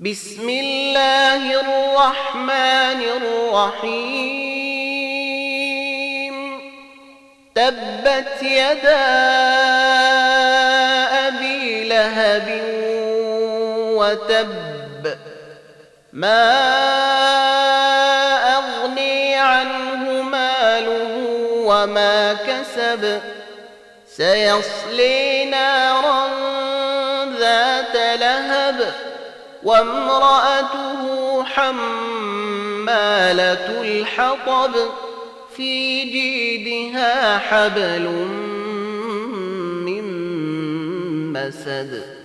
بسم الله الرحمن الرحيم. تبت يدا أبي لهب وتب. ما أغني عنه ماله وما كسب. سيصلي نارا ذات لهب. وامرأته حمالة الحطب في جيدها حبل من مسد.